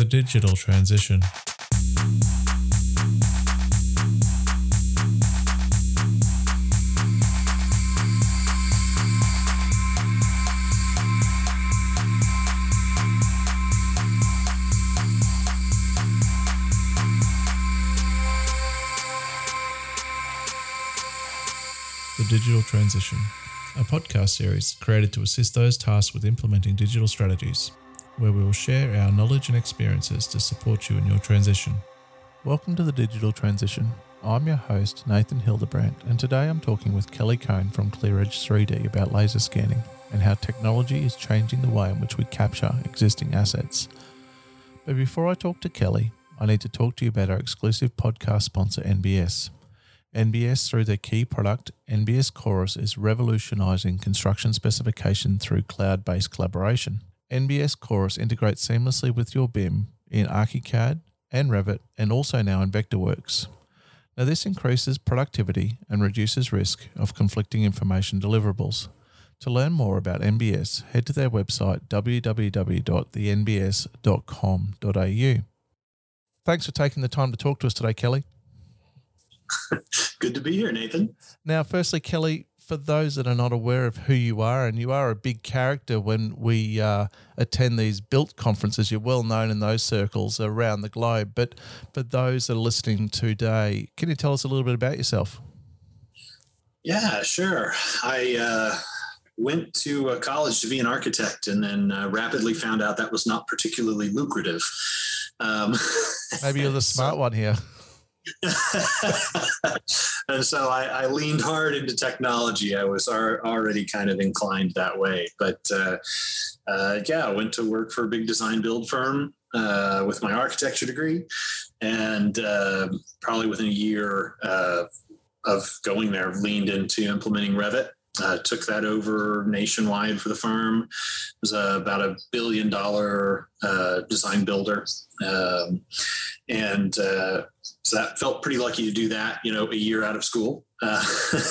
The digital transition. The Digital Transition, a podcast series created to assist those tasked with implementing digital strategies, where we will share our knowledge and experiences to support you in your transition. Welcome to the Digital Transition. I'm your host, Nathan Hildebrandt, and today I'm talking with Kelly Cone from ClearEdge 3D about laser scanning and how technology is changing the way in which we capture existing assets. But before I talk to Kelly, I need to talk to you about our exclusive podcast sponsor, NBS. NBS, through their key product, NBS Chorus, is revolutionizing construction specification through cloud based collaboration. NBS Chorus integrates seamlessly with your BIM in ArchiCAD and Revit, and also now in Vectorworks. Now, this increases productivity and reduces risk of conflicting information deliverables. To learn more about NBS, head to their website www.thenbs.com.au. Thanks for taking the time to talk to us today, Kelly. Good to be here, Nathan. Now, firstly, Kelly, for those that are not aware of who you are, and you are a big character when we uh, attend these built conferences, you're well known in those circles around the globe. But for those that are listening today, can you tell us a little bit about yourself? Yeah, sure. I uh, went to uh, college to be an architect and then uh, rapidly found out that was not particularly lucrative. Um, Maybe you're the smart one here. and so I, I, leaned hard into technology. I was ar- already kind of inclined that way. But uh, uh, yeah, I went to work for a big design build firm uh, with my architecture degree. And uh, probably within a year uh, of going there, leaned into implementing Revit. Uh, took that over nationwide for the firm. It was about a billion dollar design builder. Um, and so that felt pretty lucky to do that, you know, a year out of school. Uh,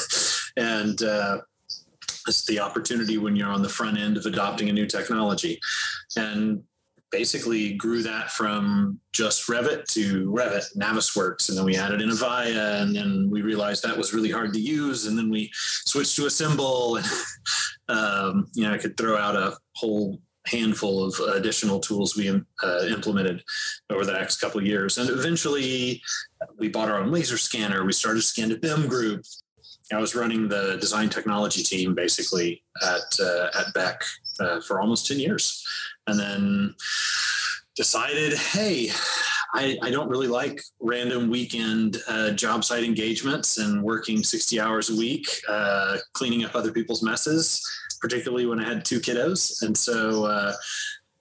and uh, it's the opportunity when you're on the front end of adopting a new technology. And basically grew that from just Revit to Revit, Navisworks, and then we added Innovaya, and then we realized that was really hard to use, and then we switched to Assemble, and um, you know I could throw out a whole handful of additional tools we uh, implemented over the next couple of years. And eventually, we bought our own laser scanner. We started Scan to BIM Group. I was running the design technology team basically at uh, at Beck uh, for almost ten years, and then decided, hey, I, I, don't really like random weekend uh, job site engagements and working 60 hours a week, uh, cleaning up other people's messes particularly when I had two kiddos. And so, uh,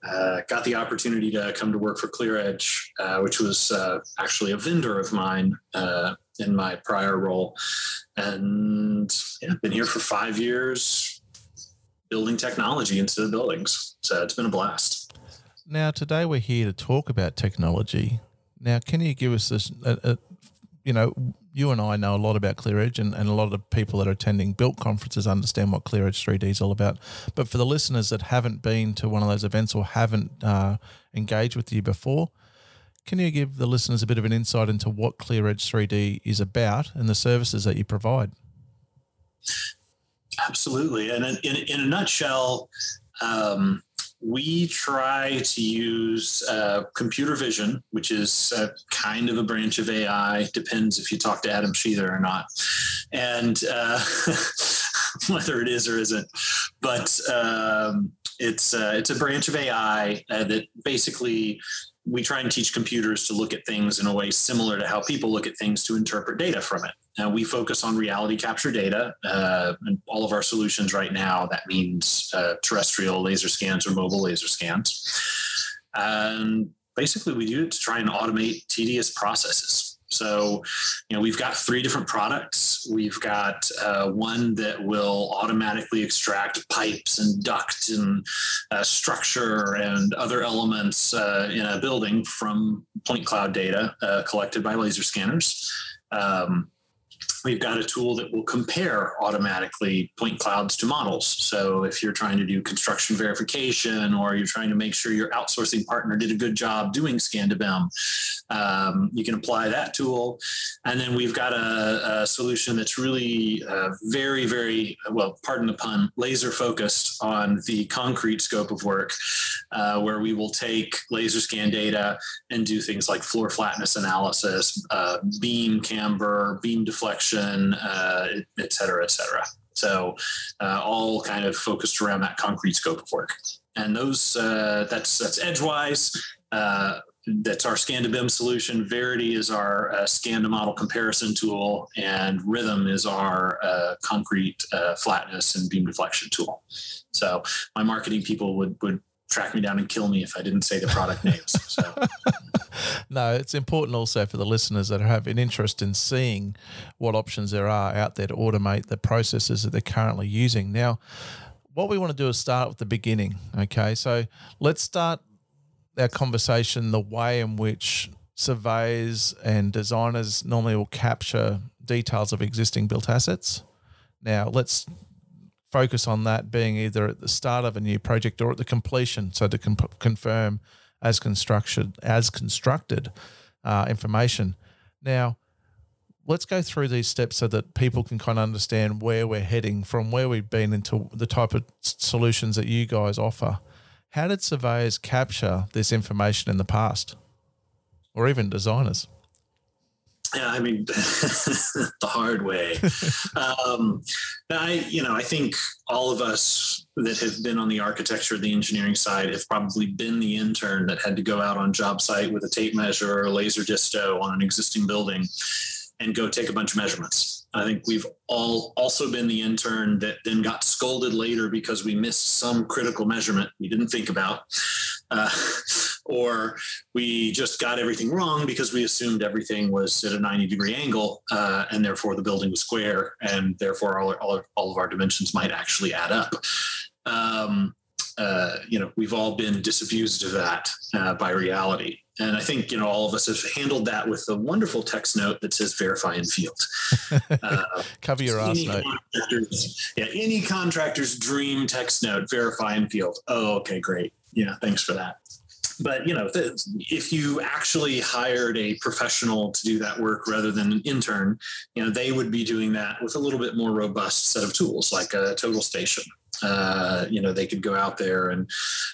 uh, got the opportunity to come to work for ClearEdge, uh, which was uh, actually a vendor of mine uh, in my prior role, and yeah, been here for five years, building technology into the buildings. So it's been a blast. Now, today we're here to talk about technology. Now, can you give us this, a, a, you know, you and I know a lot about ClearEdge, and, and a lot of the people that are attending built conferences understand what ClearEdge 3D is all about. But for the listeners that haven't been to one of those events or haven't uh, engaged with you before, can you give the listeners a bit of an insight into what ClearEdge 3D is about and the services that you provide? Absolutely. And in, in a nutshell, um, we try to use uh, computer vision, which is kind of a branch of AI. Depends if you talk to Adam Sheether or not, and uh, whether it is or isn't. But um, it's uh, it's a branch of AI uh, that basically we try and teach computers to look at things in a way similar to how people look at things to interpret data from it. Now, we focus on reality capture data uh, and all of our solutions right now. That means uh, terrestrial laser scans or mobile laser scans. And basically, we do it to try and automate tedious processes. So, you know, we've got three different products. We've got uh, one that will automatically extract pipes and duct and uh, structure and other elements uh, in a building from point cloud data uh, collected by laser scanners. Um, we've got a tool that will compare automatically point clouds to models. So if you're trying to do construction verification or you're trying to make sure your outsourcing partner did a good job doing scan to BIM, um, you can apply that tool. And then we've got a, a solution that's really uh, very, very, well, pardon the pun, laser focused on the concrete scope of work, uh, where we will take laser scan data and do things like floor flatness analysis, uh, beam camber, beam deflection uh, et cetera, et cetera. So uh, all kind of focused around that concrete scope of work. And those uh, that's that's Edgewise. Uh, that's our scan to BIM solution. Verity is our uh, scan to model comparison tool, and Rhythm is our uh, concrete uh, flatness and beam deflection tool. So my marketing people would would track me down and kill me if I didn't say the product names. So. no, it's important also for the listeners that have an interest in seeing what options there are out there to automate the processes that they're currently using. Now, what we want to do is start with the beginning. Okay, so let's start our conversation the way in which surveyors and designers normally will capture details of existing built assets. Now, let's focus on that being either at the start of a new project or at the completion. So to com- confirm as construction as constructed uh, information. Now, let's go through these steps so that people can kind of understand where we're heading from where we've been into the type of solutions that you guys offer. How did surveyors capture this information in the past, or even designers? Yeah, I mean, the hard way. um, I, you know, I think all of us that have been on the architecture, the engineering side, have probably been the intern that had to go out on job site with a tape measure or a laser disto on an existing building and go take a bunch of measurements. I think we've all also been the intern that then got scolded later because we missed some critical measurement we didn't think about. Uh, or we just got everything wrong because we assumed everything was at a 90 degree angle uh, and therefore the building was square and therefore all, all, all of our dimensions might actually add up. Um, uh, you know, we've all been disabused of that uh, by reality. And I think, you know, all of us have handled that with a wonderful text note that says verify in field. Uh, Cover your ass note. Yeah, any contractor's dream text note, verify in field. Oh, okay, great. Yeah, thanks for that. But, you know, if you actually hired a professional to do that work rather than an intern, you know, they would be doing that with a little bit more robust set of tools like a total station uh, you know, they could go out there and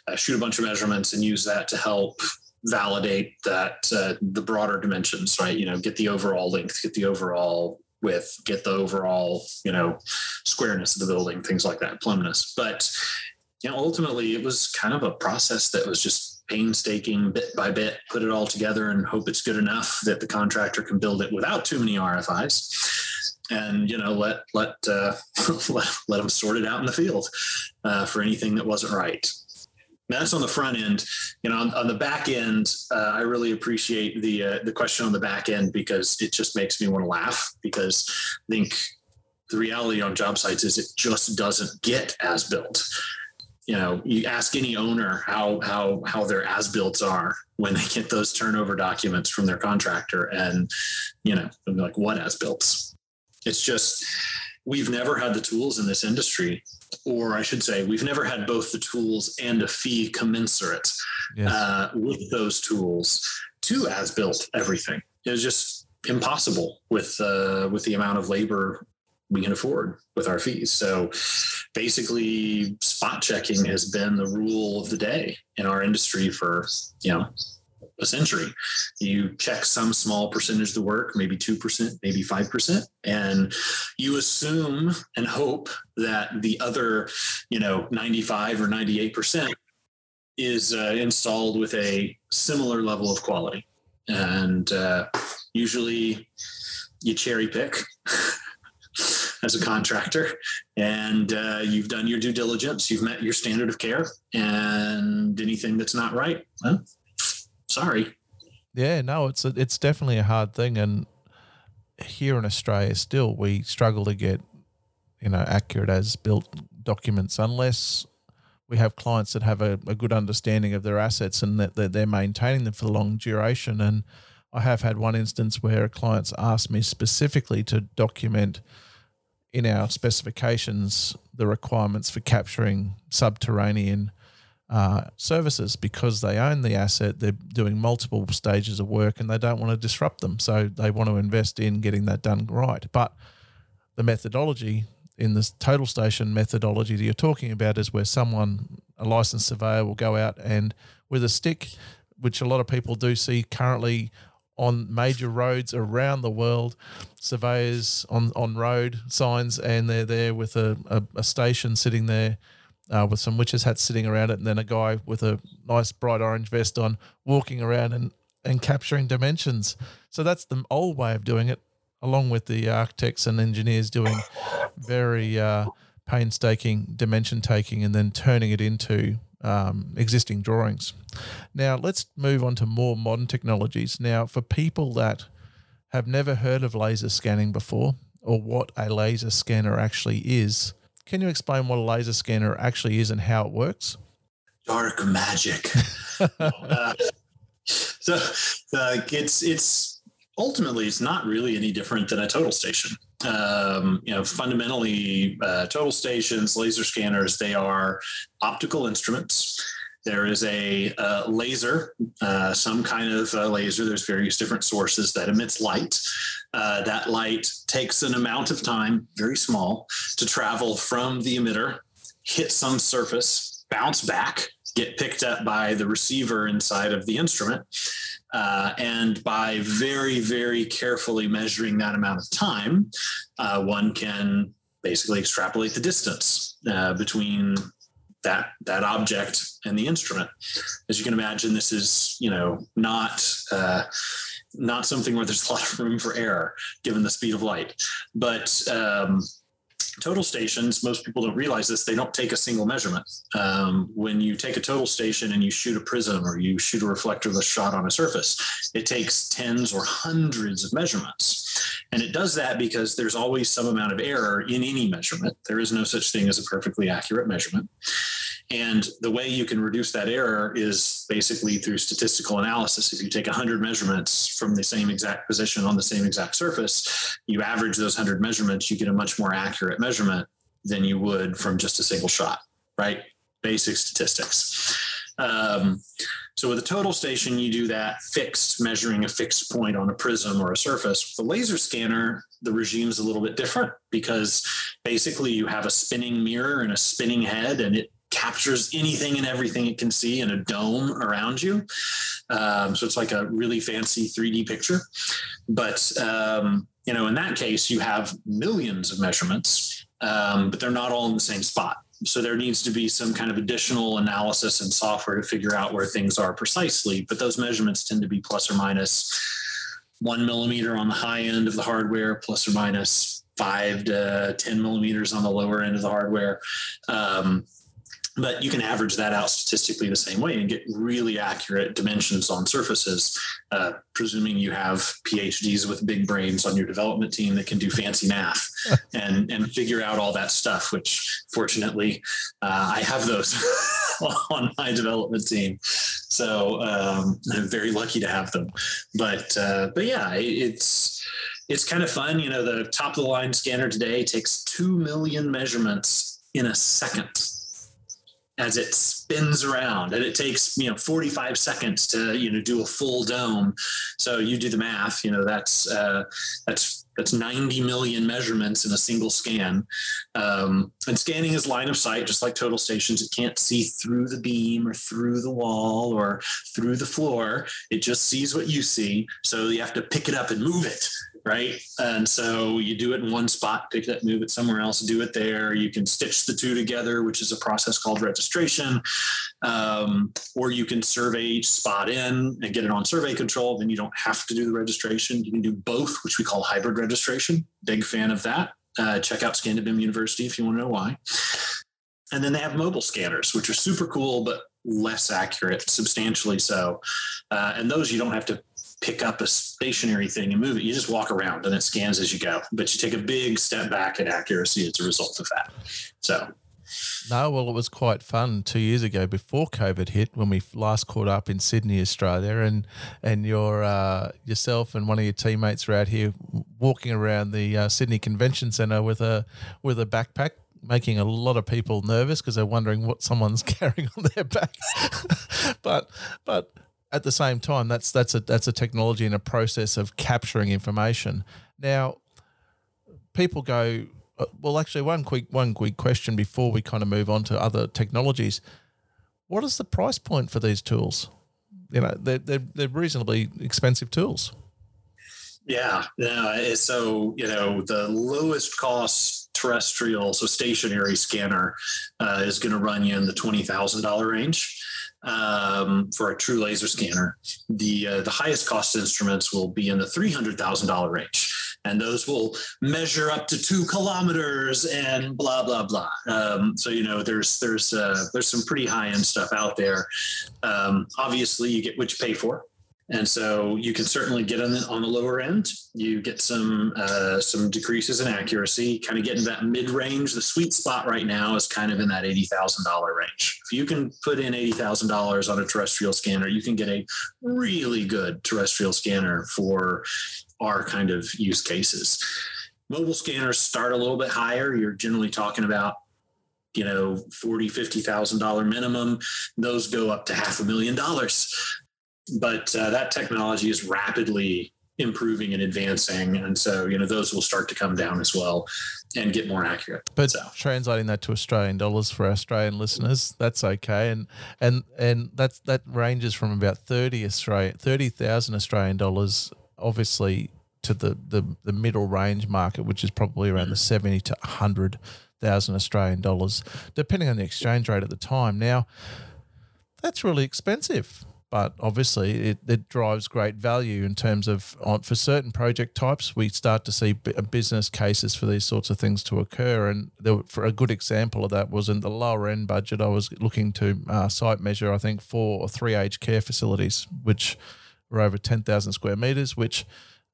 uh, shoot a bunch of measurements and use that to help validate that uh, the broader dimensions, right? You know, get the overall length, get the overall width, get the overall, you know, squareness of the building, things like that, plumbness. But you know, ultimately, it was kind of a process that was just painstaking, bit by bit, put it all together and hope it's good enough that the contractor can build it without too many RFIs and you know let let uh, let, let them sort it out in the field uh, for anything that wasn't right. Now, that's on the front end. You know, on, on the back end, uh, I really appreciate the uh, the question on the back end because it just makes me want to laugh because I think the reality on job sites is it just doesn't get as built. You know, you ask any owner how how how their as builds are when they get those turnover documents from their contractor, and you know, they'll be like, "What as builds?" It's just we've never had the tools in this industry, or I should say, we've never had both the tools and a fee commensurate yes. uh, with those tools to as built everything. It was just impossible with uh, with the amount of labor we can afford with our fees. So basically, spot checking has been the rule of the day in our industry for you know a century. You check some small percentage of the work, maybe 2%, maybe 5%, and you assume and hope that the other, you know, 95 or 98% is uh, installed with a similar level of quality. And uh, usually you cherry pick. as a contractor and uh, you've done your due diligence you've met your standard of care and anything that's not right well, sorry. Yeah, no, it's a, it's definitely a hard thing, and here in Australia, still we struggle to get you know accurate as built documents unless we have clients that have a, a good understanding of their assets and that, that they're maintaining them for the long duration. And I have had one instance where clients asked me specifically to document in our specifications the requirements for capturing subterranean uh, services because they own the asset. They're doing multiple stages of work and they don't want to disrupt them. So they want to invest in getting that done right. But the methodology in this total station methodology that you're talking about is where someone, a licensed surveyor, will go out and with a stick, which a lot of people do see currently on major roads around the world, surveyors on, on road signs, and they're there with a, a, a station sitting there uh, with some witches hats sitting around it, and then a guy with a nice bright orange vest on walking around and, and capturing dimensions. So that's the old way of doing it, along with the architects and engineers doing very uh, painstaking dimension taking and then turning it into um, existing drawings. Now, let's move on to more modern technologies. Now, for people that have never heard of laser scanning before or what a laser scanner actually is, can you explain what a laser scanner actually is and how it works? Dark magic. uh, so uh, it's it's ultimately it's not really any different than a total station. Um, you know, fundamentally, uh, total stations, laser scanners, they are optical instruments. There is a uh, laser, uh, some kind of uh, laser. There's various different sources that emits light. Uh, that light takes an amount of time, very small, to travel from the emitter, hit some surface, bounce back, get picked up by the receiver inside of the instrument. Uh, and by very, very carefully measuring that amount of time, uh, one can basically extrapolate the distance uh, between that that object and the instrument. As you can imagine, this is you know not uh, not something where there's a lot of room for error given the speed of light, but um, total stations, most people don't realize this, they don't take a single measurement. Um, when you take a total station and you shoot a prism or you shoot a reflectorless shot on a surface, it takes tens or hundreds of measurements. And it does that because there's always some amount of error in any measurement. There is no such thing as a perfectly accurate measurement. And the way you can reduce that error is basically through statistical analysis. If you take 100 measurements from the same exact position on the same exact surface, you average those 100 measurements, you get a much more accurate measurement than you would from just a single shot, right? Basic statistics. Um, so with a total station, you do that fixed, measuring a fixed point on a prism or a surface. With a laser scanner, the regime is a little bit different because basically you have a spinning mirror and a spinning head, and it captures anything and everything it can see in a dome around you. Um, so it's like a really fancy 3D picture. But um, you know, in that case, you have millions of measurements, um, but they're not all in the same spot. So there needs to be some kind of additional analysis and software to figure out where things are precisely. But those measurements tend to be plus or minus one millimeter on the high end of the hardware, plus or minus five to 10 millimeters on the lower end of the hardware. Um, but you can average that out statistically the same way and get really accurate dimensions on surfaces, uh, presuming you have PhDs with big brains on your development team that can do fancy math and, and figure out all that stuff, which fortunately uh, I have those on my development team. So um, I'm very lucky to have them. But, uh, but yeah, it's, it's kind of fun. You know, the top of the line scanner today takes 2 million measurements in a second as it spins around and it takes you know 45 seconds to you know do a full dome. So you do the math you know that's uh, that's that's 90 million measurements in a single scan. Um, and scanning is line of sight just like total stations. It can't see through the beam or through the wall or through the floor. It just sees what you see so you have to pick it up and move it right? And so you do it in one spot, pick that, move it somewhere else, do it there. You can stitch the two together, which is a process called registration. Um, or you can survey each spot in and get it on survey control. Then you don't have to do the registration. You can do both, which we call hybrid registration. Big fan of that. Uh, check out Scan to BIM University if you want to know why. And then they have mobile scanners, which are super cool, but less accurate, substantially so. Uh, and those you don't have to pick up a stationary thing and move it. You just walk around and it scans as you go, but you take a big step back in accuracy as a result of that. So No, well, it was quite fun two years ago before COVID hit when we last caught up in Sydney, Australia, and and your uh, yourself and one of your teammates were out here walking around the uh, Sydney Convention Centre with a with a backpack, making a lot of people nervous because they're wondering what someone's carrying on their backs. but but at the same time, that's that's a that's a technology and a process of capturing information. Now, people go uh, well, actually, one quick one quick question before we kind of move on to other technologies. What is the price point for these tools? You know, they're they're, they're reasonably expensive tools. Yeah, yeah. So you know, the lowest cost terrestrial, so stationary scanner, uh, is going to run you in the twenty thousand dollar range um, for a true laser scanner. The uh, the highest cost instruments will be in the three hundred thousand dollar range and those will measure up to two kilometers and blah blah blah. Um, so you know, there's there's uh, there's some pretty high end stuff out there. Um, obviously, you get what you pay for, and so you can certainly get on the, on the lower end. You get some uh, some decreases in accuracy, kind of getting that mid range. The sweet spot right now is kind of in that eighty thousand dollar range. If you can put in eighty thousand dollars on a terrestrial scanner, you can get a really good terrestrial scanner for our kind of use cases. Mobile scanners start a little bit higher. You're generally talking about you know, forty, fifty thousand dollar minimum. Those go up to half a million dollars. But uh, that technology is rapidly improving and advancing, and so you know those will start to come down as well and get more accurate. But so. translating that to Australian dollars for Australian listeners, that's okay, and and and that's that ranges from about thirty Australian thirty thousand Australian dollars obviously to the, the, the middle range market, which is probably around the 70 to 100,000 Australian dollars, depending on the exchange rate at the time. Now, that's really expensive, but obviously it, it drives great value in terms of on, for certain project types, we start to see business cases for these sorts of things to occur. And there, for a good example of that was in the lower end budget, I was looking to uh, site measure, I think, four or three aged care facilities, which – were over 10,000 square meters, which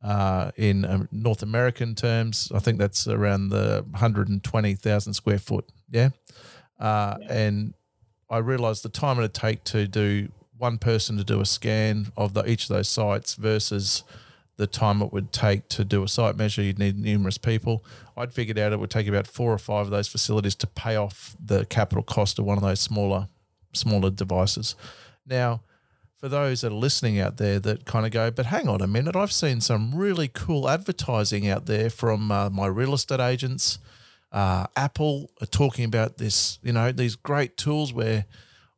uh, in um, North American terms, I think that's around the 120,000 square foot. Yeah? Uh, yeah. And I realized the time it would take to do one person to do a scan of the, each of those sites versus the time it would take to do a site measure. You'd need numerous people. I'd figured out it would take about four or five of those facilities to pay off the capital cost of one of those smaller, smaller devices. Now, for those that are listening out there that kind of go, but hang on a minute, I've seen some really cool advertising out there from uh, my real estate agents. Uh, Apple are talking about this, you know, these great tools where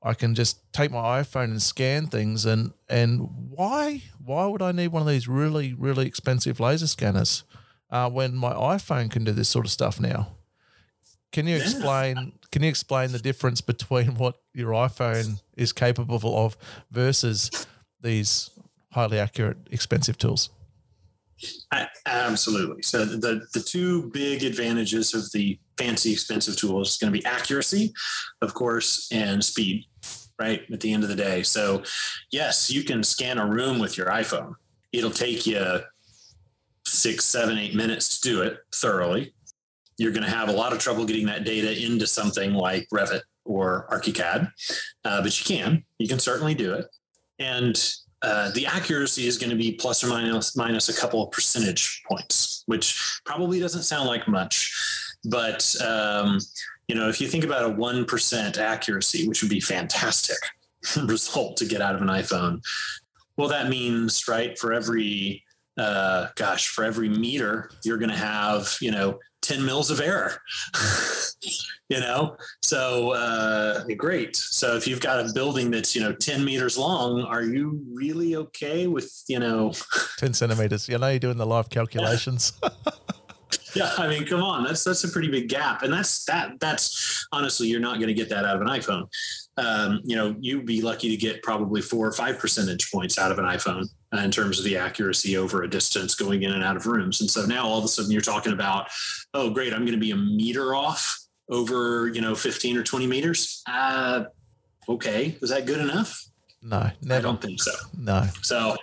I can just take my iPhone and scan things. And and why why would I need one of these really really expensive laser scanners uh, when my iPhone can do this sort of stuff now? Can you explain? Can you explain the difference between what your iPhone is capable of versus these highly accurate, expensive tools? Absolutely. So the the two big advantages of the fancy, expensive tools is going to be accuracy, of course, and speed. Right at the end of the day. So, yes, you can scan a room with your iPhone. It'll take you six, seven, eight minutes to do it thoroughly you're going to have a lot of trouble getting that data into something like Revit or ArchiCAD, uh, but you can. You can certainly do it, and uh, the accuracy is going to be plus or minus minus a couple of percentage points, which probably doesn't sound like much, but um, you know if you think about a one percent accuracy, which would be fantastic result to get out of an iPhone, well that means right for every uh, gosh for every meter you're going to have you know 10 mils of error you know? So uh, great. So if you've got a building that's you know 10 meters long are you really okay with you know? 10 centimeters. You know you're doing the live calculations yeah i mean come on that's that's a pretty big gap and that's that that's honestly you're not going to get that out of an iphone um, you know you'd be lucky to get probably four or five percentage points out of an iphone uh, in terms of the accuracy over a distance going in and out of rooms. And so now all of a sudden you're talking about, oh, great, I'm going to be a meter off over, you know, 15 or 20 meters. Uh, okay. Is that good enough? No, never. I don't think so. No. So,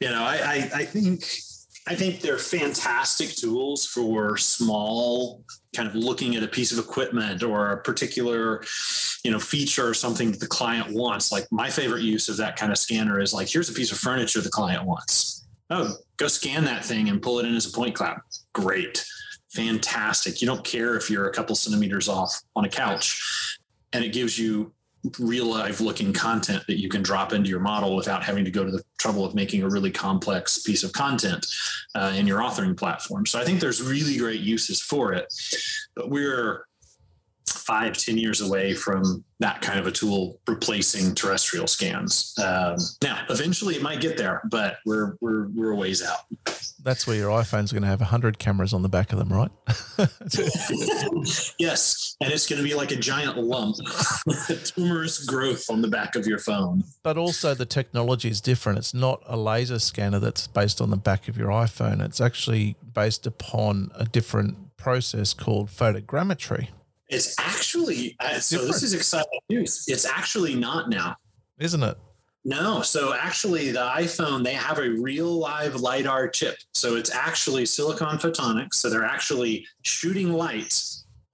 you know, I, I, I think I think they're fantastic tools for small kind of looking at a piece of equipment or a particular you know feature or something that the client wants. Like my favorite use of that kind of scanner is like here's a piece of furniture the client wants. Oh go scan that thing and pull it in as a point cloud. Great. Fantastic. You don't care if you're a couple centimeters off on a couch and it gives you real life looking content that you can drop into your model without having to go to the trouble of making a really complex piece of content uh, in your authoring platform. So I think there's really great uses for it, but we're five, ten years away from that kind of a tool replacing terrestrial scans. Um, now, eventually it might get there, but we're we're we're a ways out. That's where your iPhone's are going to have hundred cameras on the back of them, right? yes, and it's going to be like a giant lump, tumorous growth on the back of your phone. But also, the technology is different. It's not a laser scanner that's based on the back of your iPhone. It's actually based upon a different process called photogrammetry. It's actually uh, so. This is exciting news. It's actually not now, isn't it? No. So actually, the iPhone they have a real live lidar chip. So it's actually silicon photonics. So they're actually shooting light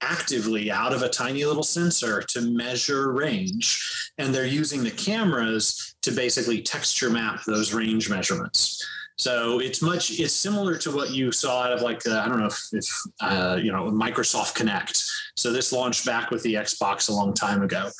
actively out of a tiny little sensor to measure range, and they're using the cameras to basically texture map those range measurements. So it's much it's similar to what you saw out of like uh, I don't know if, if uh, you know Microsoft Kinect. So this launched back with the Xbox a long time ago.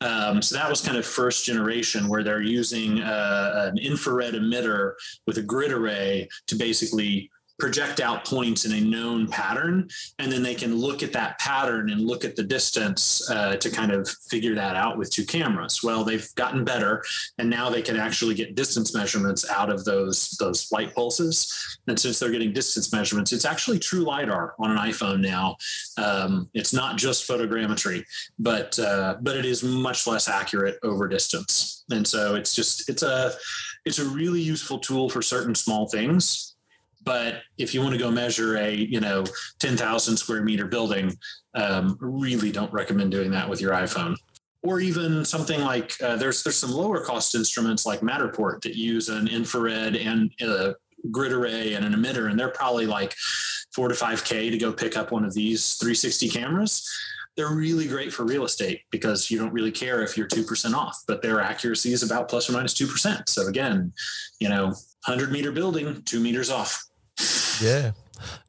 Um, so that was kind of first generation where they're using uh, an infrared emitter with a grid array to basically project out points in a known pattern and then they can look at that pattern and look at the distance uh, to kind of figure that out with two cameras. Well they've gotten better and now they can actually get distance measurements out of those those light pulses. And since they're getting distance measurements it's actually true lidar on an iphone now. Um, it's not just photogrammetry but uh, but it is much less accurate over distance. And so it's just it's a it's a really useful tool for certain small things but if you want to go measure a you know 10,000 square meter building, um, really don't recommend doing that with your iPhone. Or even something like uh, there's there's some lower cost instruments like Matterport that use an infrared and a grid array and an emitter, and they're probably like four to five k to go pick up one of these 360 cameras they're really great for real estate because you don't really care if you're 2% off, but their accuracy is about plus or minus 2%. So again, you know, 100 meter building, two meters off. Yeah.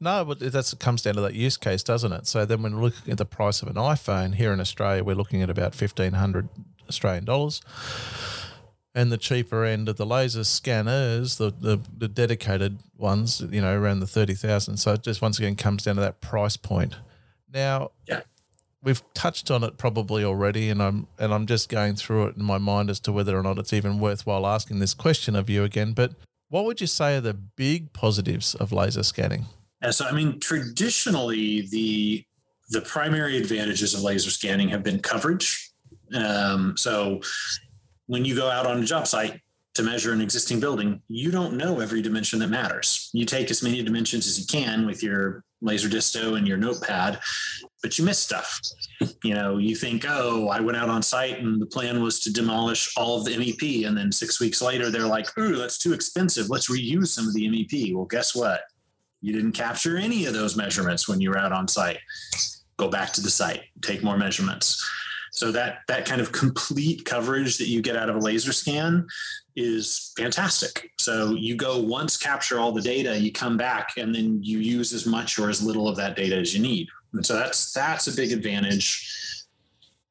No, but that comes down to that use case, doesn't it? So then when looking at the price of an iPhone here in Australia, we're looking at about 1500 Australian dollars. And the cheaper end of the laser scanners, the, the, the dedicated ones, you know, around the 30,000. So it just once again comes down to that price point. Now, yeah. we've touched on it probably already, and I'm and I'm just going through it in my mind as to whether or not it's even worthwhile asking this question of you again. But what would you say are the big positives of laser scanning? Yeah, so I mean, traditionally the the primary advantages of laser scanning have been coverage. Um, so when you go out on a job site to measure an existing building, you don't know every dimension that matters. You take as many dimensions as you can with your laser disto and your notepad, but you miss stuff. You know, you think, oh, I went out on site and the plan was to demolish all of the MEP. And then six weeks later, they're like, ooh, that's too expensive. Let's reuse some of the MEP. Well, guess what? You didn't capture any of those measurements when you were out on site. Go back to the site, take more measurements. So that that kind of complete coverage that you get out of a laser scan is fantastic. So you go once, capture all the data, you come back, and then you use as much or as little of that data as you need. And so that's that's a big advantage.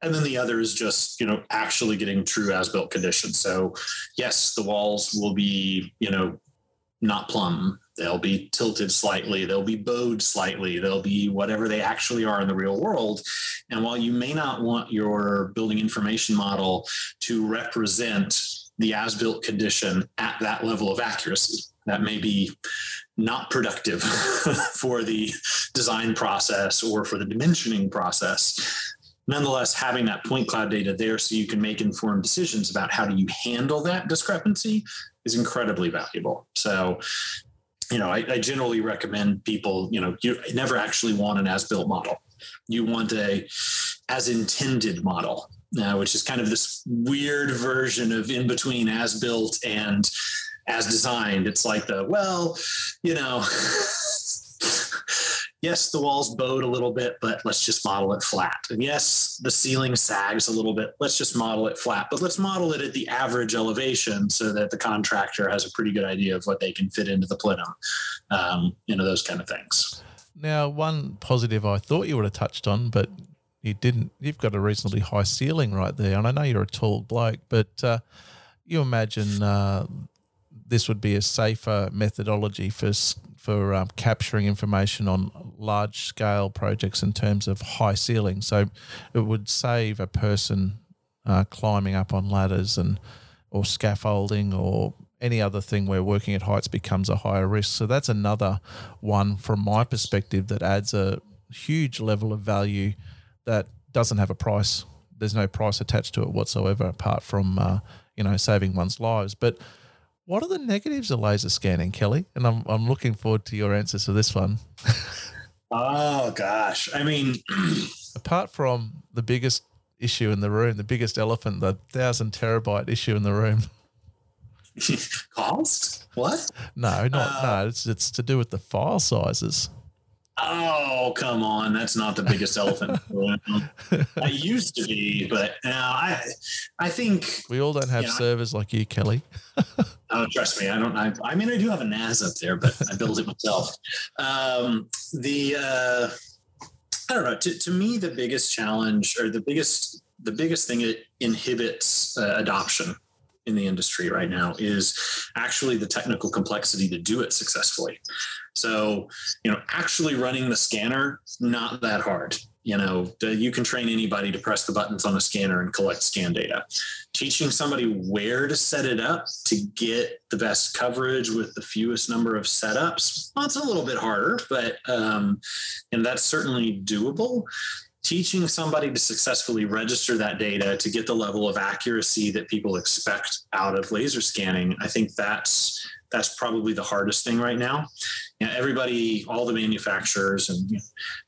And then the other is just you know actually getting true as built conditions. So yes, the walls will be you know not plumb. They'll be tilted slightly. They'll be bowed slightly. They'll be whatever they actually are in the real world. And while you may not want your building information model to represent the as built condition at that level of accuracy. That may be not productive for the design process or for the dimensioning process. Nonetheless, having that point cloud data there so you can make informed decisions about how do you handle that discrepancy is incredibly valuable. So, you know, I, I generally recommend people, you know, you never actually want an as built model. You want a as intended model uh, which is kind of this weird version of in between as built and as designed. It's like the, well, you know, yes, the walls bowed a little bit, but let's just model it flat. And yes, the ceiling sags a little bit. Let's just model it flat, but let's model it at the average elevation so that the contractor has a pretty good idea of what they can fit into the plenum. Um, you know, those kind of things. Now, one positive I thought you would have touched on, but you didn't. You've got a reasonably high ceiling right there, and I know you're a tall bloke, but uh, you imagine uh, this would be a safer methodology for for um, capturing information on large scale projects in terms of high ceiling. So it would save a person uh, climbing up on ladders and or scaffolding or any other thing where working at heights becomes a higher risk. So that's another one from my perspective that adds a huge level of value that doesn't have a price. There's no price attached to it whatsoever, apart from uh, you know saving one's lives. But what are the negatives of laser scanning, Kelly? And I'm I'm looking forward to your answers to this one. oh gosh, I mean, apart from the biggest issue in the room, the biggest elephant, the thousand terabyte issue in the room. Cost? What? No, not uh, no. It's it's to do with the file sizes. Oh, come on. That's not the biggest elephant. I used to be, but now I I think we all don't have you know, servers like you, Kelly. oh, trust me. I don't I, I mean I do have a NAS up there, but I built it myself. Um, the uh, I don't know. To, to me, the biggest challenge or the biggest the biggest thing that inhibits uh, adoption in the industry right now is actually the technical complexity to do it successfully. So, you know, actually running the scanner, not that hard. You know, you can train anybody to press the buttons on a scanner and collect scan data. Teaching somebody where to set it up to get the best coverage with the fewest number of setups, well, it's a little bit harder, but um, and that's certainly doable teaching somebody to successfully register that data to get the level of accuracy that people expect out of laser scanning i think that's that's probably the hardest thing right now you know, everybody, all the manufacturers, and you know,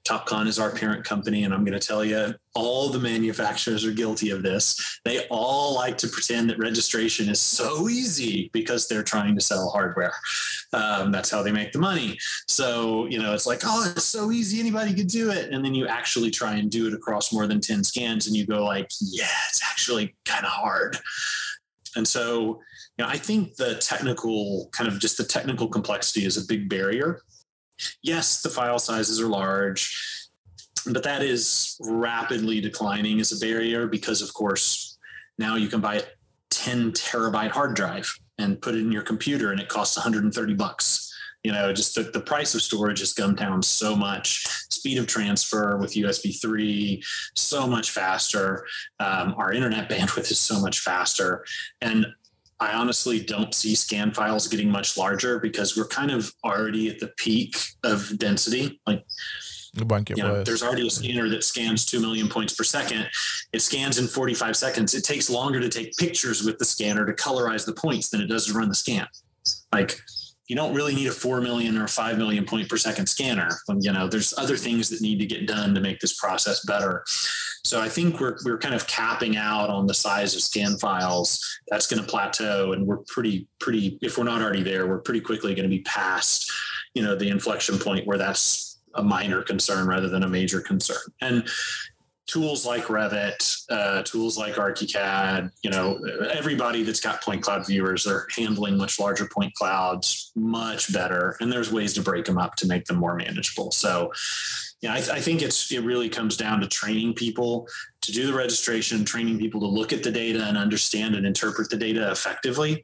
Topcon is our parent company, and I'm going to tell you, all the manufacturers are guilty of this. They all like to pretend that registration is so easy because they're trying to sell hardware. Um, that's how they make the money. So you know, it's like, oh, it's so easy, anybody could do it, and then you actually try and do it across more than ten scans, and you go like, yeah, it's actually kind of hard. And so you know, I think the technical kind of just the technical complexity is a big barrier. Yes, the file sizes are large, but that is rapidly declining as a barrier because, of course, now you can buy a 10 terabyte hard drive and put it in your computer and it costs 130 bucks. You know, just the, the price of storage has come down so much. Speed of transfer with USB 3, so much faster. Um, our internet bandwidth is so much faster. And I honestly don't see scan files getting much larger because we're kind of already at the peak of density. Like, it won't get you know, there's already a scanner that scans 2 million points per second. It scans in 45 seconds. It takes longer to take pictures with the scanner to colorize the points than it does to run the scan. Like, you don't really need a 4 million or 5 million point per second scanner. You know, there's other things that need to get done to make this process better. So I think we're, we're kind of capping out on the size of scan files. That's going to plateau and we're pretty, pretty, if we're not already there, we're pretty quickly going to be past, you know, the inflection point where that's a minor concern rather than a major concern. And tools like Revit, uh, tools like ArchiCAD, you know, everybody that's got point cloud viewers are handling much larger point clouds much better. And there's ways to break them up to make them more manageable. So, yeah, I, th- I think it's it really comes down to training people to do the registration, training people to look at the data and understand and interpret the data effectively,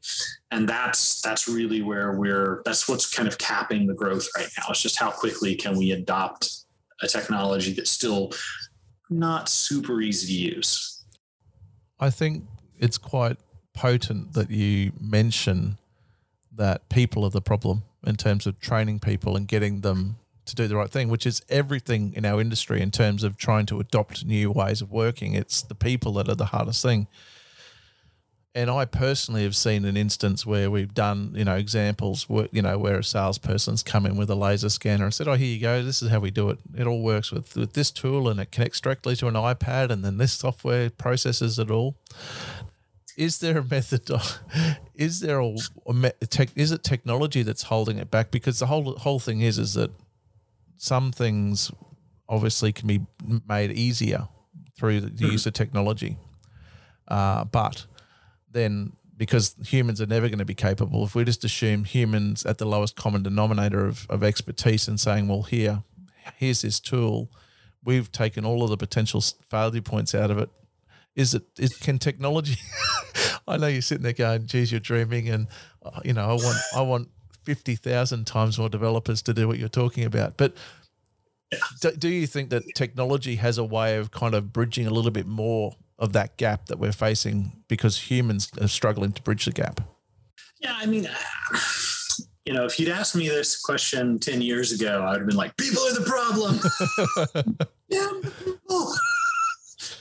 and that's that's really where we're that's what's kind of capping the growth right now. It's just how quickly can we adopt a technology that's still not super easy to use. I think it's quite potent that you mention that people are the problem in terms of training people and getting them to do the right thing, which is everything in our industry in terms of trying to adopt new ways of working. It's the people that are the hardest thing. And I personally have seen an instance where we've done, you know, examples, where, you know, where a salesperson's come in with a laser scanner and said, "Oh, here you go. This is how we do it. It all works with with this tool, and it connects directly to an iPad, and then this software processes it all." Is there a method? is there a, a tech, is it technology that's holding it back? Because the whole whole thing is is that some things obviously can be made easier through the, the use of technology, uh, but then because humans are never going to be capable, if we just assume humans at the lowest common denominator of, of expertise and saying, well, here, here's this tool, we've taken all of the potential failure points out of it. Is it? Is, can technology? I know you're sitting there going, "Geez, you're dreaming," and uh, you know, I want, I want fifty thousand times more developers to do what you're talking about. But do, do you think that technology has a way of kind of bridging a little bit more of that gap that we're facing because humans are struggling to bridge the gap? Yeah, I mean, you know, if you'd asked me this question 10 years ago, I would have been like, people are the problem. yeah, people.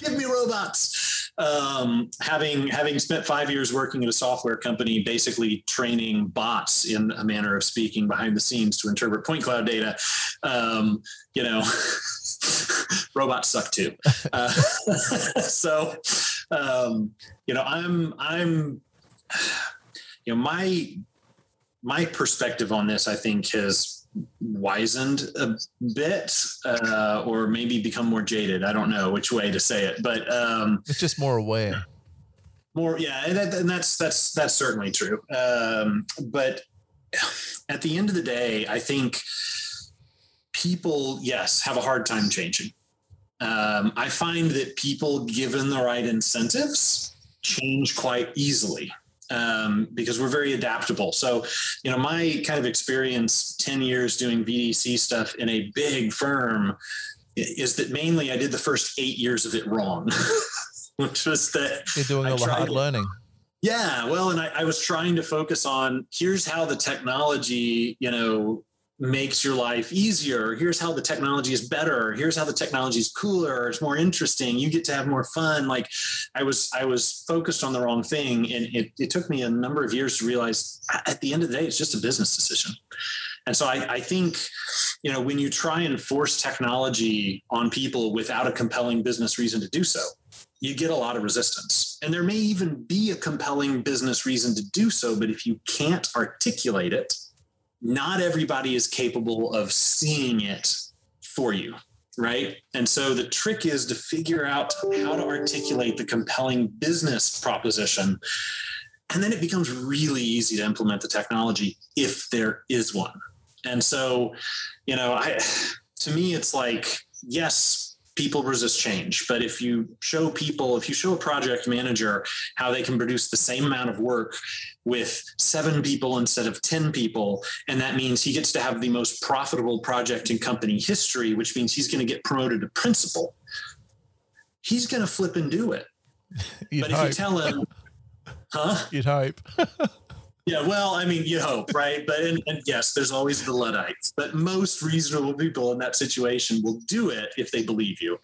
Give me robots. Um, having having spent five years working at a software company, basically training bots in a manner of speaking behind the scenes to interpret point cloud data, um, you know, robots suck too. Uh, so, um, you know, I'm I'm you know my my perspective on this, I think, has wizened a bit, uh, or maybe become more jaded. I don't know which way to say it, but um, it's just more aware. More, yeah, and, that, and that's that's that's certainly true. Um, but at the end of the day, I think people, yes, have a hard time changing. Um, I find that people, given the right incentives, change quite easily um, because we're very adaptable. So, you know, my kind of experience 10 years doing VDC stuff in a big firm is that mainly I did the first eight years of it wrong, which was that you're doing all the hard learning. Yeah, well, and I, I was trying to focus on here's how the technology, you know, makes your life easier. Here's how the technology is better. Here's how the technology is cooler. It's more interesting. You get to have more fun. Like I was, I was focused on the wrong thing. And it, it took me a number of years to realize at the end of the day, it's just a business decision. And so I, I think, you know, when you try and force technology on people without a compelling business reason to do so, you get a lot of resistance. And there may even be a compelling business reason to do so, but if you can't articulate it, not everybody is capable of seeing it for you right? And so the trick is to figure out how to articulate the compelling business proposition. And then it becomes really easy to implement the technology if there is one. And so you know i to me it's like yes people resist change. But if you show people, if you show a project manager how they can produce the same amount of work with seven people instead of 10 people, and that means he gets to have the most profitable project in company history, which means he's going to get promoted to principal, he's going to flip and do it. but if you tell him, huh? You'd hope. Yeah, well, I mean, you hope, right? But and, and, yes, there's always the Luddites, but most reasonable people in that situation will do it if they believe you,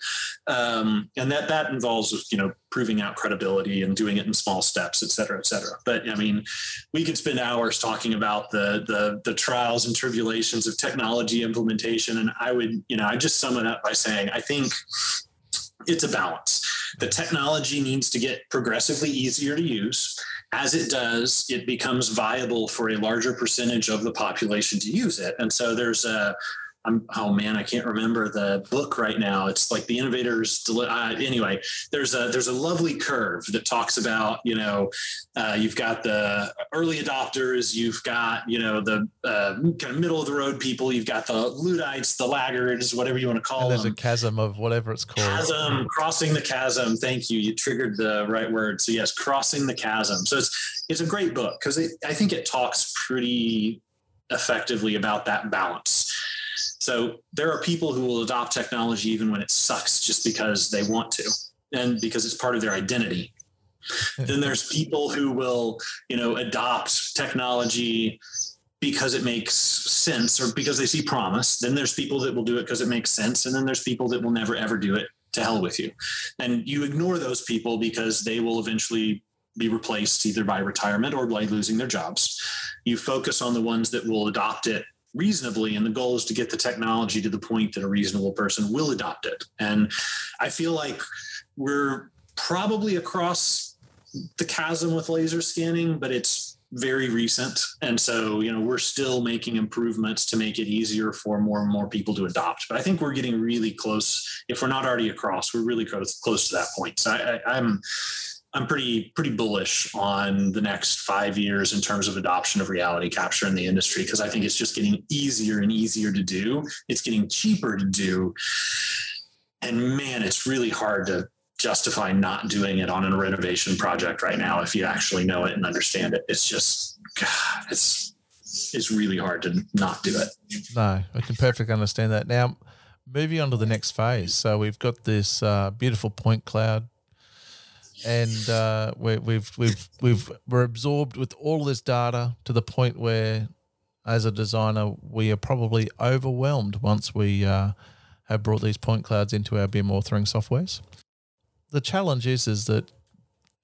um, and that that involves you know proving out credibility and doing it in small steps, et cetera, et cetera. But I mean, we could spend hours talking about the the the trials and tribulations of technology implementation, and I would you know I just sum it up by saying I think it's a balance. The technology needs to get progressively easier to use as it does, it becomes viable for a larger percentage of the population to use it. And so there's a, I'm, oh man, I can't remember the book right now. It's like the innovators. Uh, anyway, there's a there's a lovely curve that talks about you know uh, you've got the early adopters, you've got you know the uh, kind of middle of the road people, you've got the Luddites, the laggards, whatever you want to call and there's them. There's a chasm of whatever it's called. Chasm, crossing the chasm. Thank you. You triggered the right word. So yes, crossing the chasm. So it's it's a great book because I think it talks pretty effectively about that balance so there are people who will adopt technology even when it sucks just because they want to and because it's part of their identity. then there's people who will, you know, adopt technology because it makes sense or because they see promise. Then there's people that will do it because it makes sense. And then there's people that will never ever do it to hell with you. And you ignore those people because they will eventually be replaced either by retirement or by losing their jobs. You focus on the ones that will adopt it reasonably and the goal is to get the technology to the point that a reasonable person will adopt it and i feel like we're probably across the chasm with laser scanning but it's very recent. And so, you know, we're still making improvements to make it easier for more and more people to adopt. But I think we're getting really close. If we're not already across, we're really close, close to that point. So I, I, I'm, I'm pretty pretty bullish on the next five years in terms of adoption of reality capture in the industry because I think it's just getting easier and easier to do. It's getting cheaper to do, and man, it's really hard to justify not doing it on a renovation project right now if you actually know it and understand it. It's just God, it's it's really hard to not do it. No, I can perfectly understand that. Now, moving on to the next phase. So we've got this uh, beautiful point cloud and uh, we, we've we've we've we're absorbed with all this data to the point where, as a designer, we are probably overwhelmed once we uh, have brought these point clouds into our BIM authoring softwares. The challenge is is that,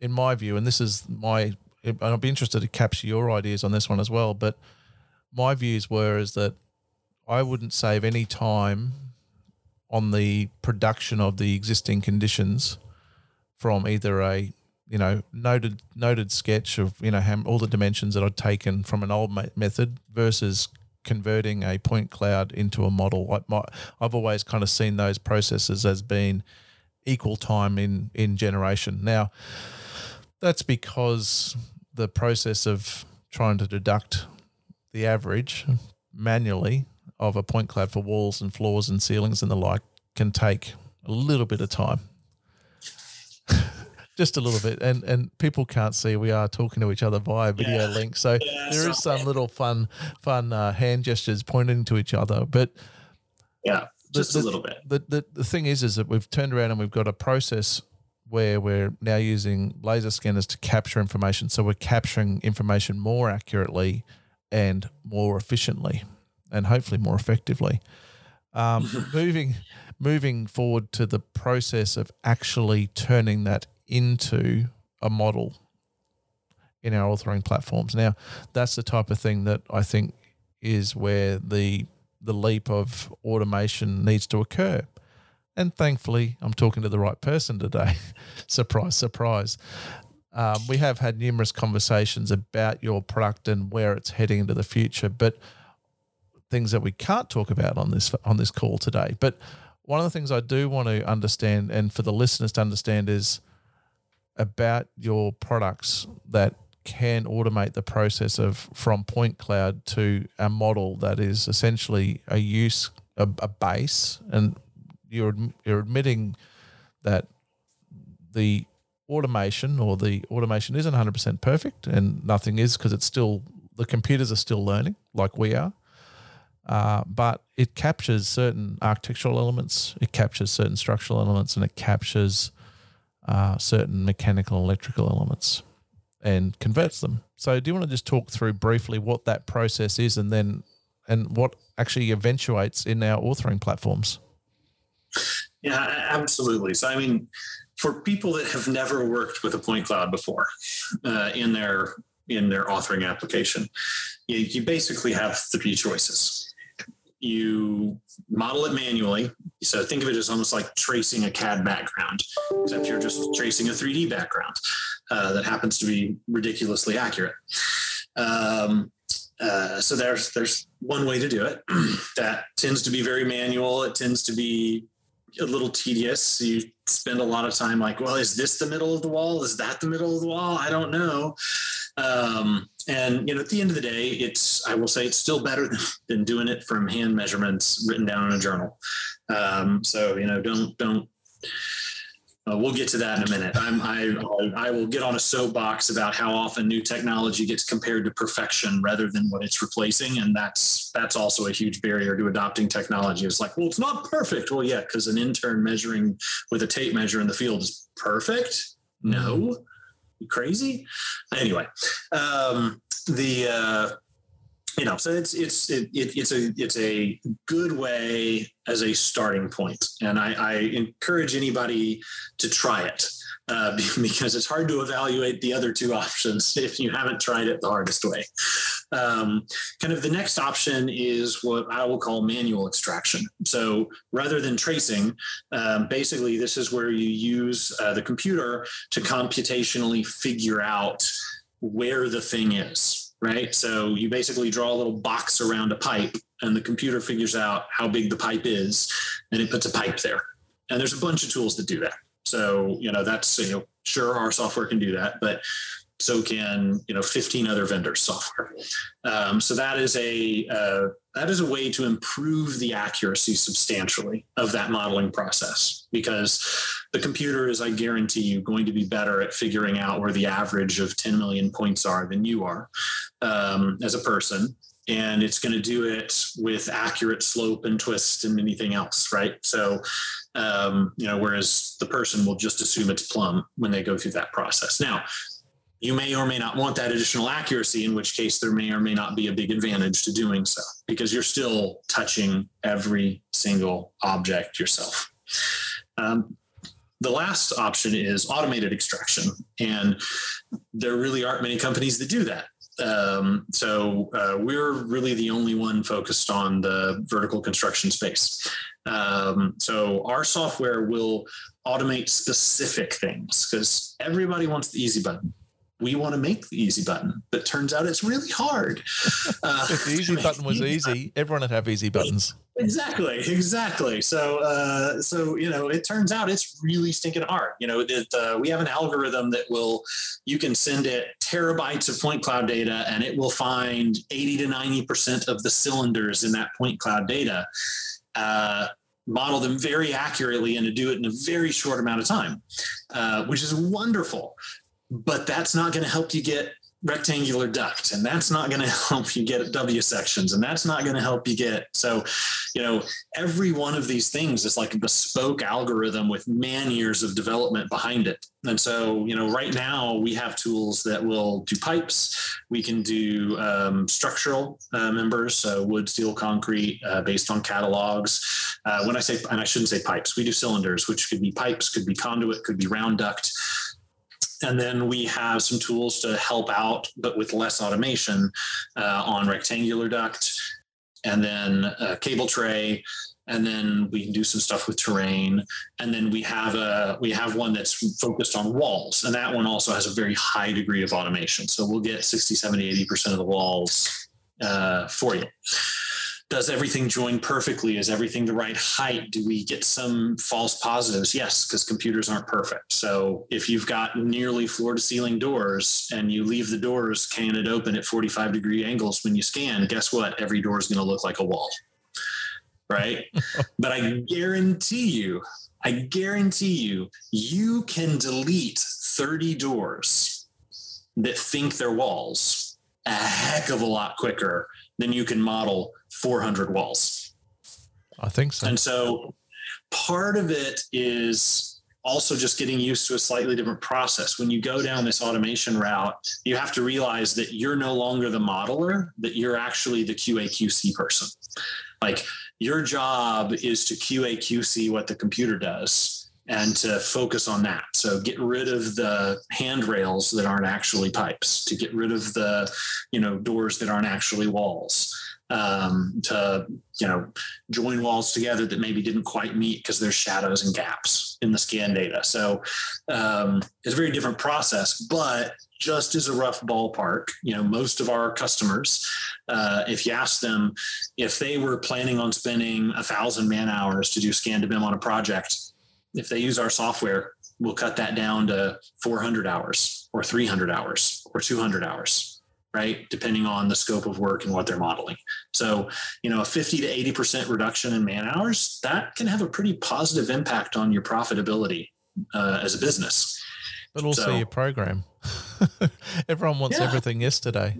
in my view, and this is my, I'll be interested to capture your ideas on this one as well. But my views were is that I wouldn't save any time on the production of the existing conditions from either a you know noted noted sketch of you know all the dimensions that I'd taken from an old method versus converting a point cloud into a model. I, I've always kind of seen those processes as being equal time in in generation. Now, that's because the process of trying to deduct the average manually of a point cloud for walls and floors and ceilings and the like can take a little bit of time just a little bit, and and people can't see we are talking to each other via video yeah. link. So yeah, there is some little fun fun uh, hand gestures pointing to each other, but yeah, just the, a little bit. The, the the thing is, is that we've turned around and we've got a process where we're now using laser scanners to capture information. So we're capturing information more accurately and more efficiently, and hopefully more effectively. Um, moving moving forward to the process of actually turning that into a model in our authoring platforms. Now, that's the type of thing that I think is where the the leap of automation needs to occur. And thankfully, I'm talking to the right person today. surprise, surprise. Um, we have had numerous conversations about your product and where it's heading into the future, but things that we can't talk about on this on this call today. But one of the things I do want to understand, and for the listeners to understand, is about your products that can automate the process of from point cloud to a model that is essentially a use a, a base. And you're you're admitting that the automation or the automation isn't 100% perfect and nothing is because it's still the computers are still learning like we are. Uh, but it captures certain architectural elements it captures certain structural elements and it captures uh, certain mechanical electrical elements and converts them. So, do you want to just talk through briefly what that process is, and then and what actually eventuates in our authoring platforms? Yeah, absolutely. So, I mean, for people that have never worked with a point cloud before uh, in their in their authoring application, you, you basically have three choices you model it manually. So think of it as almost like tracing a CAD background, except you're just tracing a 3D background uh, that happens to be ridiculously accurate. Um, uh, so there's there's one way to do it that tends to be very manual. It tends to be a little tedious. You spend a lot of time like, well, is this the middle of the wall? Is that the middle of the wall? I don't know. Um, and you know, at the end of the day, it's I will say it's still better than, than doing it from hand measurements written down in a journal. Um, so you know, don't don't. Uh, we'll get to that in a minute. I'm, I, I will get on a soapbox about how often new technology gets compared to perfection rather than what it's replacing, and that's that's also a huge barrier to adopting technology. It's like, well, it's not perfect. Well, yeah, because an intern measuring with a tape measure in the field is perfect. No, mm-hmm crazy. Anyway, um, the uh, you know, so it's it's it, it, it's a it's a good way as a starting point, and I, I encourage anybody to try it uh, because it's hard to evaluate the other two options if you haven't tried it the hardest way. Um, kind of the next option is what I will call manual extraction. So rather than tracing, um, basically this is where you use uh, the computer to computationally figure out where the thing is, right? So you basically draw a little box around a pipe, and the computer figures out how big the pipe is, and it puts a pipe there. And there's a bunch of tools that do that. So, you know, that's, you know, sure, our software can do that, but so can you know 15 other vendors software. Um, so that is a uh, that is a way to improve the accuracy substantially of that modeling process because the computer is i guarantee you going to be better at figuring out where the average of 10 million points are than you are um, as a person and it's going to do it with accurate slope and twist and anything else right so um, you know whereas the person will just assume it's plumb when they go through that process now you may or may not want that additional accuracy, in which case there may or may not be a big advantage to doing so because you're still touching every single object yourself. Um, the last option is automated extraction, and there really aren't many companies that do that. Um, so uh, we're really the only one focused on the vertical construction space. Um, so our software will automate specific things because everybody wants the easy button we want to make the easy button, but turns out it's really hard. Uh, if the easy button was easy, everyone would have easy buttons. Exactly, exactly. So, uh, so you know, it turns out it's really stinking hard. You know, it, uh, we have an algorithm that will, you can send it terabytes of point cloud data, and it will find eighty to ninety percent of the cylinders in that point cloud data. Uh, model them very accurately and to do it in a very short amount of time, uh, which is wonderful but that's not going to help you get rectangular duct and that's not going to help you get W sections and that's not going to help you get so you know every one of these things is like a bespoke algorithm with man years of development behind it. And so you know right now we have tools that will do pipes we can do um, structural uh, members so wood steel concrete uh, based on catalogs. Uh, when i say and i shouldn't say pipes we do cylinders which could be pipes could be conduit could be round duct and then we have some tools to help out, but with less automation uh, on rectangular duct and then a cable tray. And then we can do some stuff with terrain. And then we have a we have one that's focused on walls. And that one also has a very high degree of automation. So we'll get 60, 70, 80% of the walls uh, for you does everything join perfectly? Is everything the right height? Do we get some false positives? Yes, because computers aren't perfect. So if you've got nearly floor to ceiling doors and you leave the doors canted open at 45 degree angles when you scan, guess what? Every door is going to look like a wall. Right. but I guarantee you, I guarantee you, you can delete 30 doors that think they're walls a heck of a lot quicker than you can model 400 walls. I think so. And so part of it is also just getting used to a slightly different process. When you go down this automation route, you have to realize that you're no longer the modeler, that you're actually the QA QC person. Like your job is to QA QC what the computer does and to focus on that. So get rid of the handrails that aren't actually pipes, to get rid of the, you know, doors that aren't actually walls um, to you know join walls together that maybe didn't quite meet because there's shadows and gaps in the scan data. So um, it's a very different process, but just as a rough ballpark, you know, most of our customers, uh, if you ask them if they were planning on spending a thousand man hours to do scan to BIM on a project, if they use our software, we'll cut that down to 400 hours or 300 hours or 200 hours right? Depending on the scope of work and what they're modeling. So, you know, a 50 to 80% reduction in man hours, that can have a pretty positive impact on your profitability uh, as a business. But also so, your program. Everyone wants yeah. everything yesterday.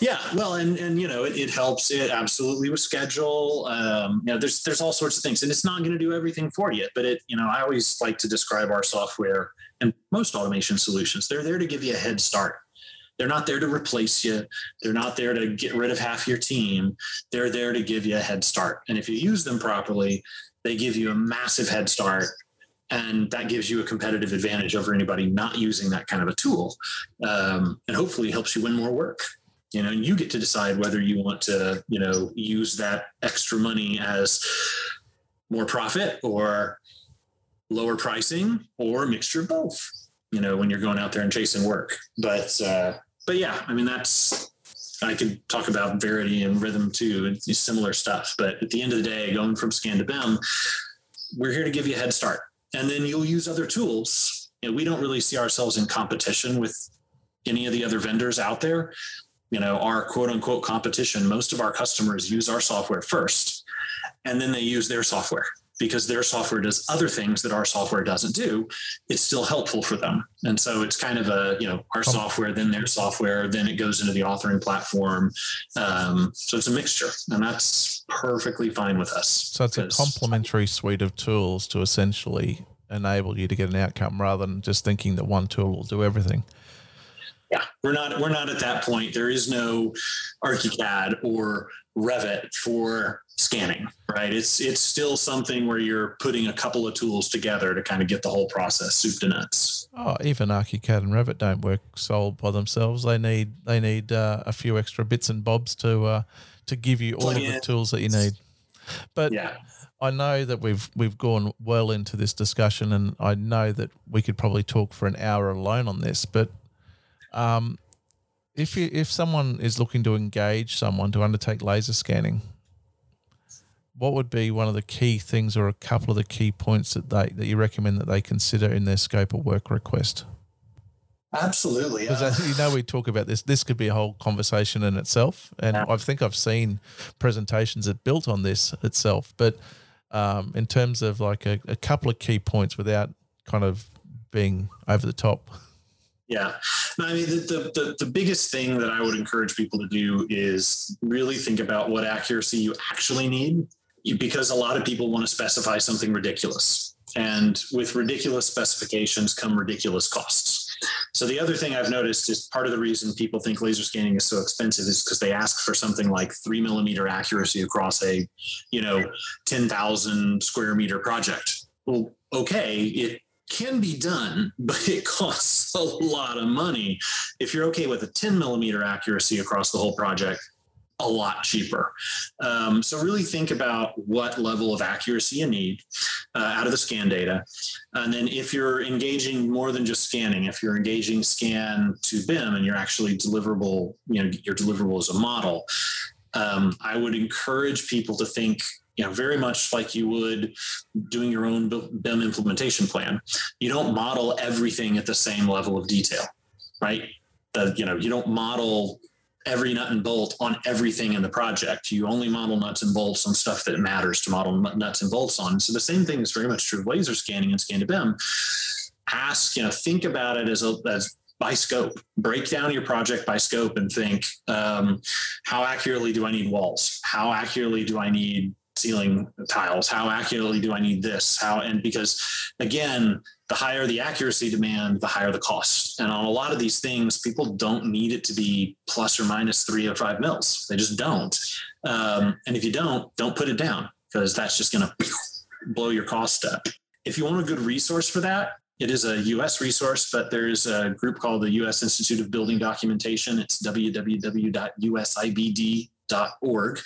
Yeah, well, and and you know, it, it helps it absolutely with schedule. Um, you know, there's there's all sorts of things, and it's not going to do everything for you. But it, you know, I always like to describe our software and most automation solutions. They're there to give you a head start they're not there to replace you. They're not there to get rid of half your team. They're there to give you a head start. And if you use them properly, they give you a massive head start. And that gives you a competitive advantage over anybody not using that kind of a tool. Um, and hopefully helps you win more work. You know, you get to decide whether you want to, you know, use that extra money as more profit or lower pricing or a mixture of both you know, when you're going out there and chasing work. But uh, but yeah, I mean that's I could talk about Verity and Rithm too, similar stuff. But at the end of the day, going from Scan to BIM, we're here to give you a head start, and then you'll use other tools. You know, we don't really see ourselves in competition with any of the other vendors out there. You know, our quote unquote competition. Most of our customers use our software first, and then they use their software because their software does other things that our software doesn't do, it's still helpful for them. And so it's kind of a, you know, our software, then their software, then it goes into the authoring platform. Um, so it's a mixture and that's perfectly fine with us. So it's a complementary suite of tools to essentially enable you to get an outcome rather than just thinking that one tool will do everything yeah we're not we're not at that point there is no archicad or revit for scanning right? It's it's still something where you're putting a couple of tools together to kind of get the whole process soup to nuts. Oh even archicad and revit don't work sold by themselves. They need they need uh, a few extra bits and bobs to uh, to give you all of the tools that you need. But yeah. I know that we've we've gone well into this discussion, and I know that we could probably talk for an hour alone on this. But um, if you, if someone is looking to engage someone to undertake laser scanning, what would be one of the key things or a couple of the key points that they that you recommend that they consider in their scope of work request? Absolutely. Because uh, you know we talk about this. This could be a whole conversation in itself, and yeah. I think I've seen presentations that built on this itself. But um, in terms of like a, a couple of key points, without kind of being over the top. Yeah. I mean, the, the, the, biggest thing that I would encourage people to do is really think about what accuracy you actually need, because a lot of people want to specify something ridiculous. And with ridiculous specifications come ridiculous costs. So the other thing I've noticed is part of the reason people think laser scanning is so expensive is because they ask for something like three millimeter accuracy across a, you know, 10,000 square meter project. Well, okay, it can be done, but it costs a lot of money. If you're okay with a 10 millimeter accuracy across the whole project, a lot cheaper. Um, so really think about what level of accuracy you need uh, out of the scan data. And then if you're engaging more than just scanning, if you're engaging scan to BIM and you're actually deliverable, you know, your deliverable is a model, um, I would encourage people to think you know, very much like you would doing your own BIM implementation plan. You don't model everything at the same level of detail, right? The, you know, you don't model every nut and bolt on everything in the project. You only model nuts and bolts on stuff that matters to model nuts and bolts on. So the same thing is very much true of laser scanning and scan to BIM. Ask, you know, think about it as a, as by scope. Break down your project by scope and think um, how accurately do I need walls? How accurately do I need ceiling tiles. How accurately do i need this? How and because again the higher the accuracy demand the higher the cost. And on a lot of these things people don't need it to be plus or minus three or five mils. They just don't. Um, and if you don't don't put it down because that's just going to blow your cost up. If you want a good resource for that it is a US resource, but there's a group called the US Institute of Building Documentation. It's www.usibd.org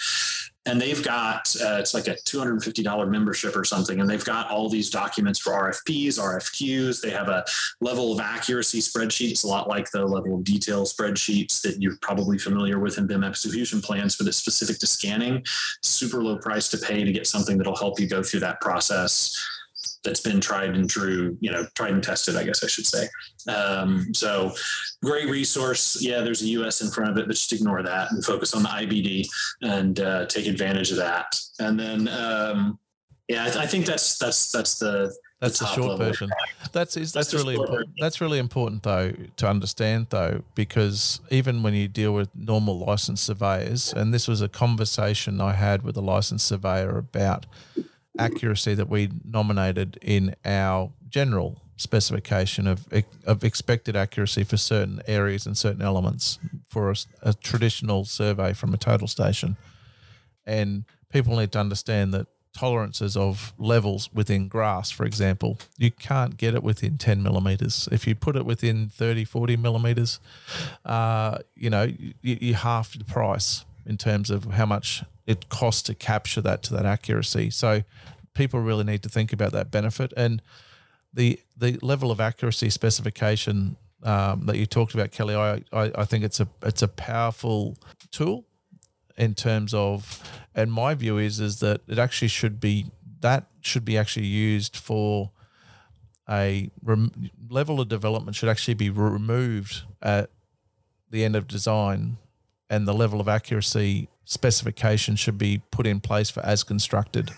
and they've got uh, it's like a $250 membership or something and they've got all these documents for rfps rfqs they have a level of accuracy spreadsheet. It's a lot like the level of detail spreadsheets that you're probably familiar with in bim execution plans but it's specific to scanning. Super low price to pay to get something that'll help you go through that process that's been tried and true, you know, tried and tested, I guess I should say. Um, so great resource. Yeah, there's a US in front of it, but just ignore that and focus on the IBD and uh, take advantage of that. And then, um, yeah, I, th- I, think that's that's that's the that's the, the short version. That's is that's, that's really important. That's really important though to understand though because even when you deal with normal licensed surveyors, and this was a conversation I had with a licensed surveyor about accuracy that we nominated in our general specification of of expected accuracy for certain areas and certain elements for a, a, traditional survey from a total station. And people need to understand that tolerances of levels within grass, for example, you can't get it within 10 millimeters. If you put it within 30, 40 millimeters, uh, you know, you, you half the price in terms of how much it costs to capture that to that accuracy. So people really need to think about that benefit. And the the level of accuracy specification um, that you talked about, Kelly, I, I, I think it's a it's a powerful tool in terms of, and my view is is that it actually should be that should be actually used for a rem- level of development should actually be removed at the end of design, and the level of accuracy specification should be put in place for as constructed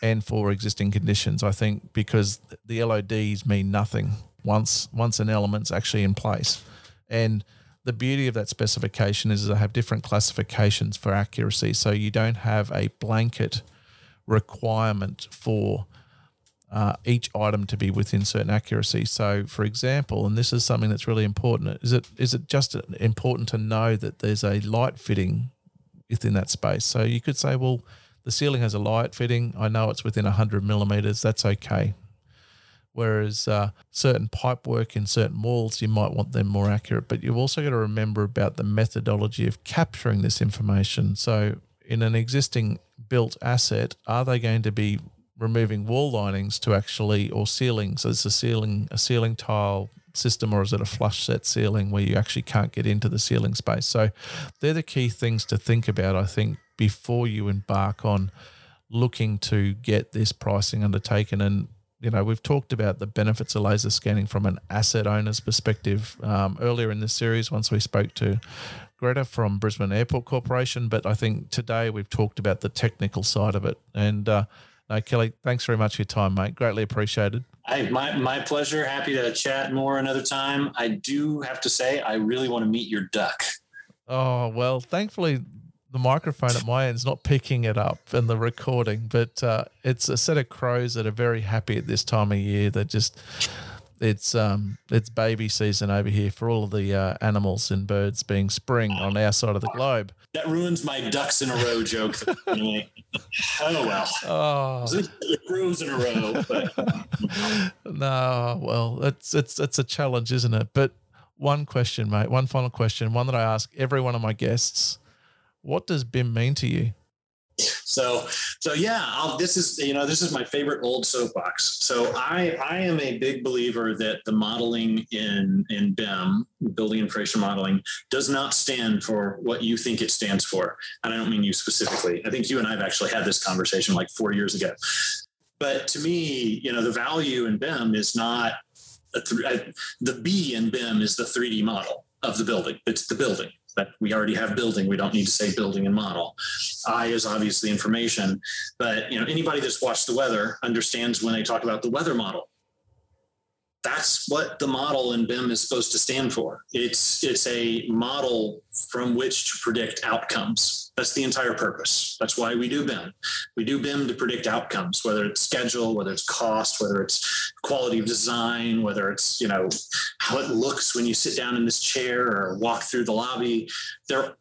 and for existing conditions. I think because the LODs mean nothing once once an element's actually in place, and the beauty of that specification is they have different classifications for accuracy. So you don't have a blanket requirement for uh, each item to be within certain accuracy. So, for example, and this is something that's really important, is it is it just important to know that there's a light fitting within that space? So you could say, well, the ceiling has a light fitting. I know it's within 100 millimeters. That's okay. Whereas uh, certain pipe work in certain walls, you might want them more accurate. But you've also got to remember about the methodology of capturing this information. So, in an existing built asset, are they going to be removing wall linings to actually or ceilings? Is a ceiling a ceiling tile system or is it a flush set ceiling where you actually can't get into the ceiling space? So they're the key things to think about, I think, before you embark on looking to get this pricing undertaken. And you know, we've talked about the benefits of laser scanning from an asset owner's perspective um, earlier in this series. Once we spoke to Greta from Brisbane Airport Corporation, but I think today we've talked about the technical side of it. And uh, no, Kelly, thanks very much for your time, mate. Greatly appreciated. Hey, my, my pleasure. Happy to chat more another time. I do have to say, I really want to meet your duck. Oh, well, thankfully, the microphone at my end is not picking it up in the recording, but uh, it's a set of crows that are very happy at this time of year. They're just it's um it's baby season over here for all of the uh, animals and birds being spring on our side of the globe. That ruins my ducks in a row joke. oh well. Oh, crows in a row. But. no, well, it's it's it's a challenge, isn't it? But one question, mate. One final question. One that I ask every one of my guests. What does BIM mean to you? So, so yeah, I'll, this is you know this is my favorite old soapbox. So I I am a big believer that the modeling in in BIM, building information modeling, does not stand for what you think it stands for. And I don't mean you specifically. I think you and I have actually had this conversation like four years ago. But to me, you know, the value in BIM is not th- the B in BIM is the 3D model of the building. It's the building but we already have building. We don't need to say building and model. I is obviously information, but you know anybody that's watched the weather understands when they talk about the weather model that's what the model in BIM is supposed to stand for. It's it's a model from which to predict outcomes. That's the entire purpose. That's why we do BIM. We do BIM to predict outcomes, whether it's schedule, whether it's cost, whether it's quality of design, whether it's you know how it looks when you sit down in this chair or walk through the lobby. There,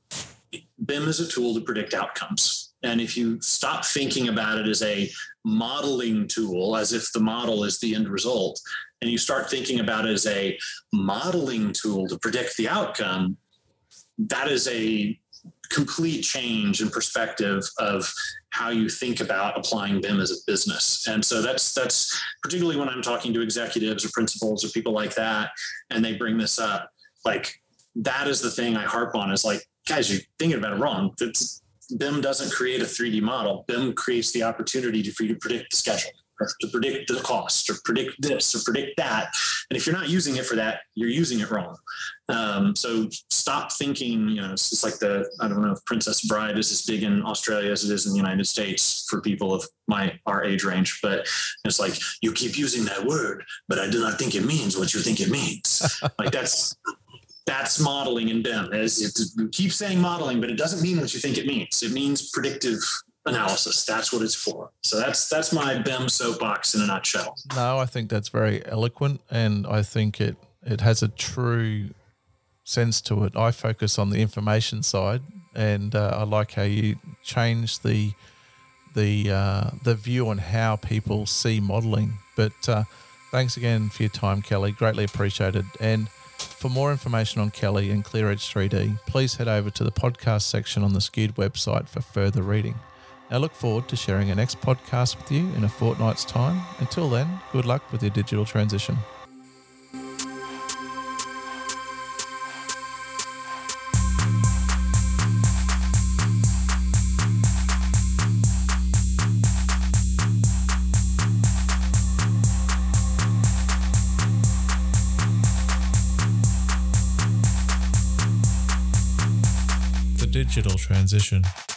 BIM is a tool to predict outcomes. And if you stop thinking about it as a modeling tool, as if the model is the end result, and you start thinking about it as a modeling tool to predict the outcome, that is a complete change in perspective of how you think about applying BIM as a business. And so that's that's particularly when I'm talking to executives or principals or people like that, and they bring this up, like that is the thing I harp on is like, guys, you're thinking about it wrong. It's, BIM doesn't create a 3D model. BIM creates the opportunity for you to predict the schedule, or to predict the cost, or predict this, or predict that. And if you're not using it for that, you're using it wrong. Um, so stop thinking, you know, it's just like the, I don't know if Princess Bride is as big in Australia as it is in the United States for people of my, our age range. But it's like, you keep using that word, but I do not think it means what you think it means. like that's, that's modeling in BIM. As it, keep saying modeling, but it doesn't mean what you think it means. It means predictive analysis. That's what it's for. So that's that's my BIM soapbox in a nutshell. No, I think that's very eloquent, and I think it it has a true sense to it. I focus on the information side, and uh, I like how you change the the uh, the view on how people see modeling. But uh, thanks again for your time, Kelly. Greatly appreciated. And for more information on Kelly and ClearEdge 3D, please head over to the podcast section on the Skewed website for further reading. I look forward to sharing our next podcast with you in a fortnight's time. Until then, good luck with your digital transition. Digital transition.